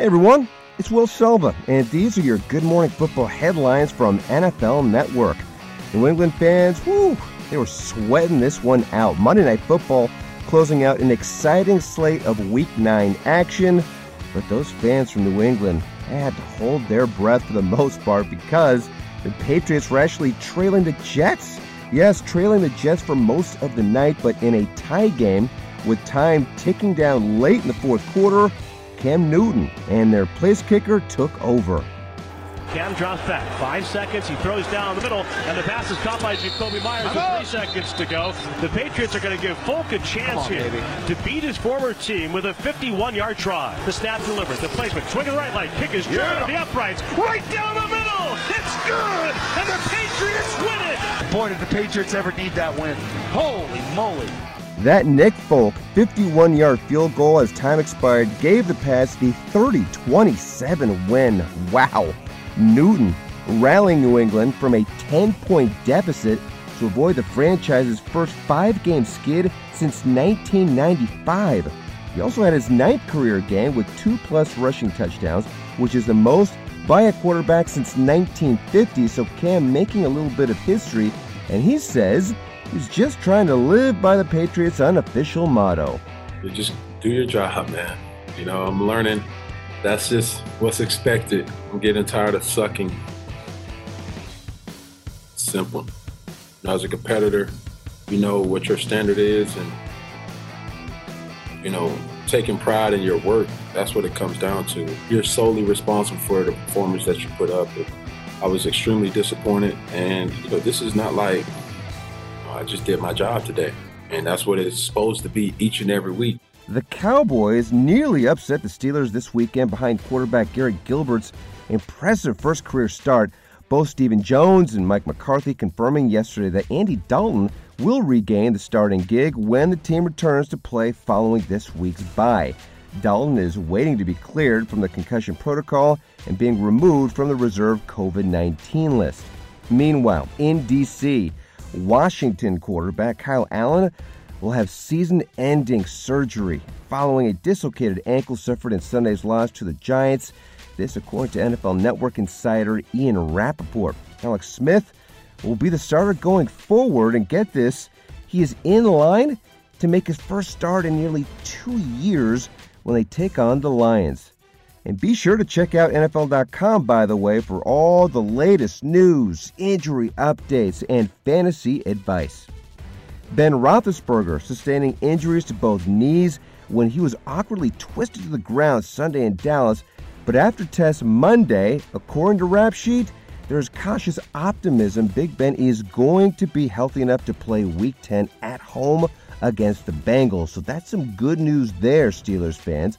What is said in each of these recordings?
Hey everyone, it's Will Selva, and these are your Good Morning Football headlines from NFL Network. New England fans, whoo, they were sweating this one out. Monday Night Football closing out an exciting slate of Week 9 action, but those fans from New England had to hold their breath for the most part because the Patriots were actually trailing the Jets. Yes, trailing the Jets for most of the night, but in a tie game with time ticking down late in the fourth quarter, Cam Newton and their place kicker took over. Cam drops back. Five seconds. He throws down the middle, and the pass is caught by Jakobi Meyers with three seconds to go. The Patriots are going to give Folk a chance on, here baby. to beat his former team with a 51-yard try. The snap delivered. The placement. Swinging the right leg. Kick is yeah. the uprights. Right down the middle. It's good, and the Patriots win it. Boy, did the Patriots ever need that win. Holy moly. That Nick Folk 51 yard field goal as time expired gave the Pats the 30 27 win. Wow. Newton rallying New England from a 10 point deficit to avoid the franchise's first five game skid since 1995. He also had his ninth career game with two plus rushing touchdowns, which is the most by a quarterback since 1950. So Cam making a little bit of history, and he says he's just trying to live by the Patriots' unofficial motto. You just do your job, man. You know, I'm learning that's just what's expected. I'm getting tired of sucking. Simple. As a competitor, you know what your standard is and, you know, taking pride in your work. That's what it comes down to. You're solely responsible for the performance that you put up. I was extremely disappointed. And, you know, this is not like I just did my job today. And that's what it's supposed to be each and every week. The Cowboys nearly upset the Steelers this weekend behind quarterback Garrett Gilbert's impressive first career start. Both Stephen Jones and Mike McCarthy confirming yesterday that Andy Dalton will regain the starting gig when the team returns to play following this week's bye. Dalton is waiting to be cleared from the concussion protocol and being removed from the reserve COVID 19 list. Meanwhile, in D.C., Washington quarterback Kyle Allen will have season ending surgery following a dislocated ankle suffered in Sunday's loss to the Giants. This, according to NFL Network insider Ian Rapoport. Alex Smith will be the starter going forward, and get this, he is in line to make his first start in nearly two years when they take on the Lions. And be sure to check out NFL.com, by the way, for all the latest news, injury updates, and fantasy advice. Ben Roethlisberger sustaining injuries to both knees when he was awkwardly twisted to the ground Sunday in Dallas. But after test Monday, according to Rap Sheet, there's cautious optimism Big Ben is going to be healthy enough to play Week 10 at home against the Bengals. So that's some good news there, Steelers fans.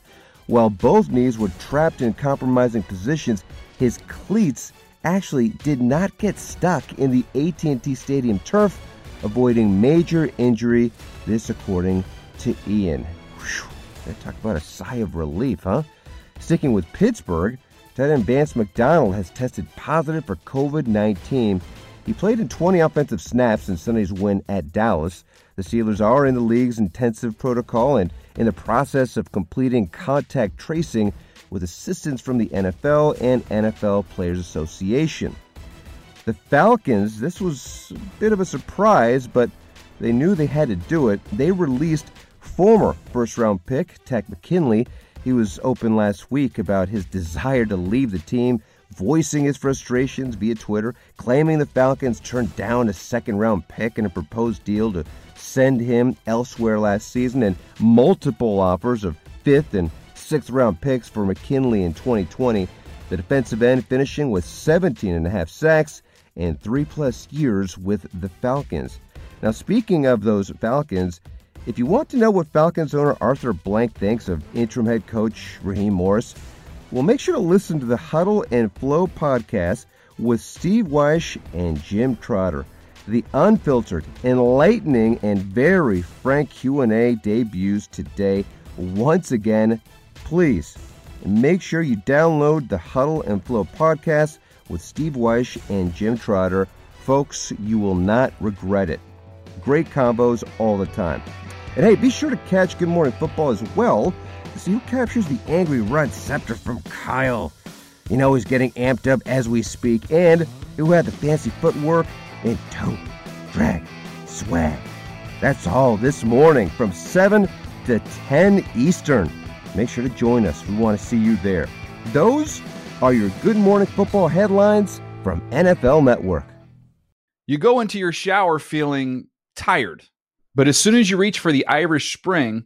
While both knees were trapped in compromising positions, his cleats actually did not get stuck in the AT&T Stadium turf avoiding major injury. This, according to Ian. Whew, talk about a sigh of relief, huh? Sticking with Pittsburgh, tight end Vance McDonald has tested positive for COVID 19. He played in 20 offensive snaps in Sunday's win at Dallas. The Steelers are in the league's intensive protocol and in the process of completing contact tracing with assistance from the NFL and NFL Players Association. The Falcons, this was a bit of a surprise, but they knew they had to do it. They released former first round pick, Takk McKinley. He was open last week about his desire to leave the team, voicing his frustrations via Twitter, claiming the Falcons turned down a second round pick in a proposed deal to send him elsewhere last season, and multiple offers of fifth and sixth round picks for McKinley in 2020. The defensive end finishing with 17 and a half sacks and three plus years with the Falcons. Now, speaking of those Falcons, if you want to know what Falcons owner Arthur Blank thinks of interim head coach Raheem Morris, well, make sure to listen to the Huddle and Flow podcast with Steve Wyche and Jim Trotter. The unfiltered, enlightening, and very frank Q&A debuts today. Once again, please make sure you download the Huddle and Flow podcast with Steve Wyche and Jim Trotter. Folks, you will not regret it. Great combos all the time. And hey, be sure to catch Good Morning Football as well see who captures the angry red scepter from Kyle. You know, he's getting amped up as we speak, and who had the fancy footwork and tote, drag, swag. That's all this morning from 7 to 10 Eastern. Make sure to join us. We want to see you there. Those are your Good Morning Football headlines from NFL Network. You go into your shower feeling tired, but as soon as you reach for the Irish Spring,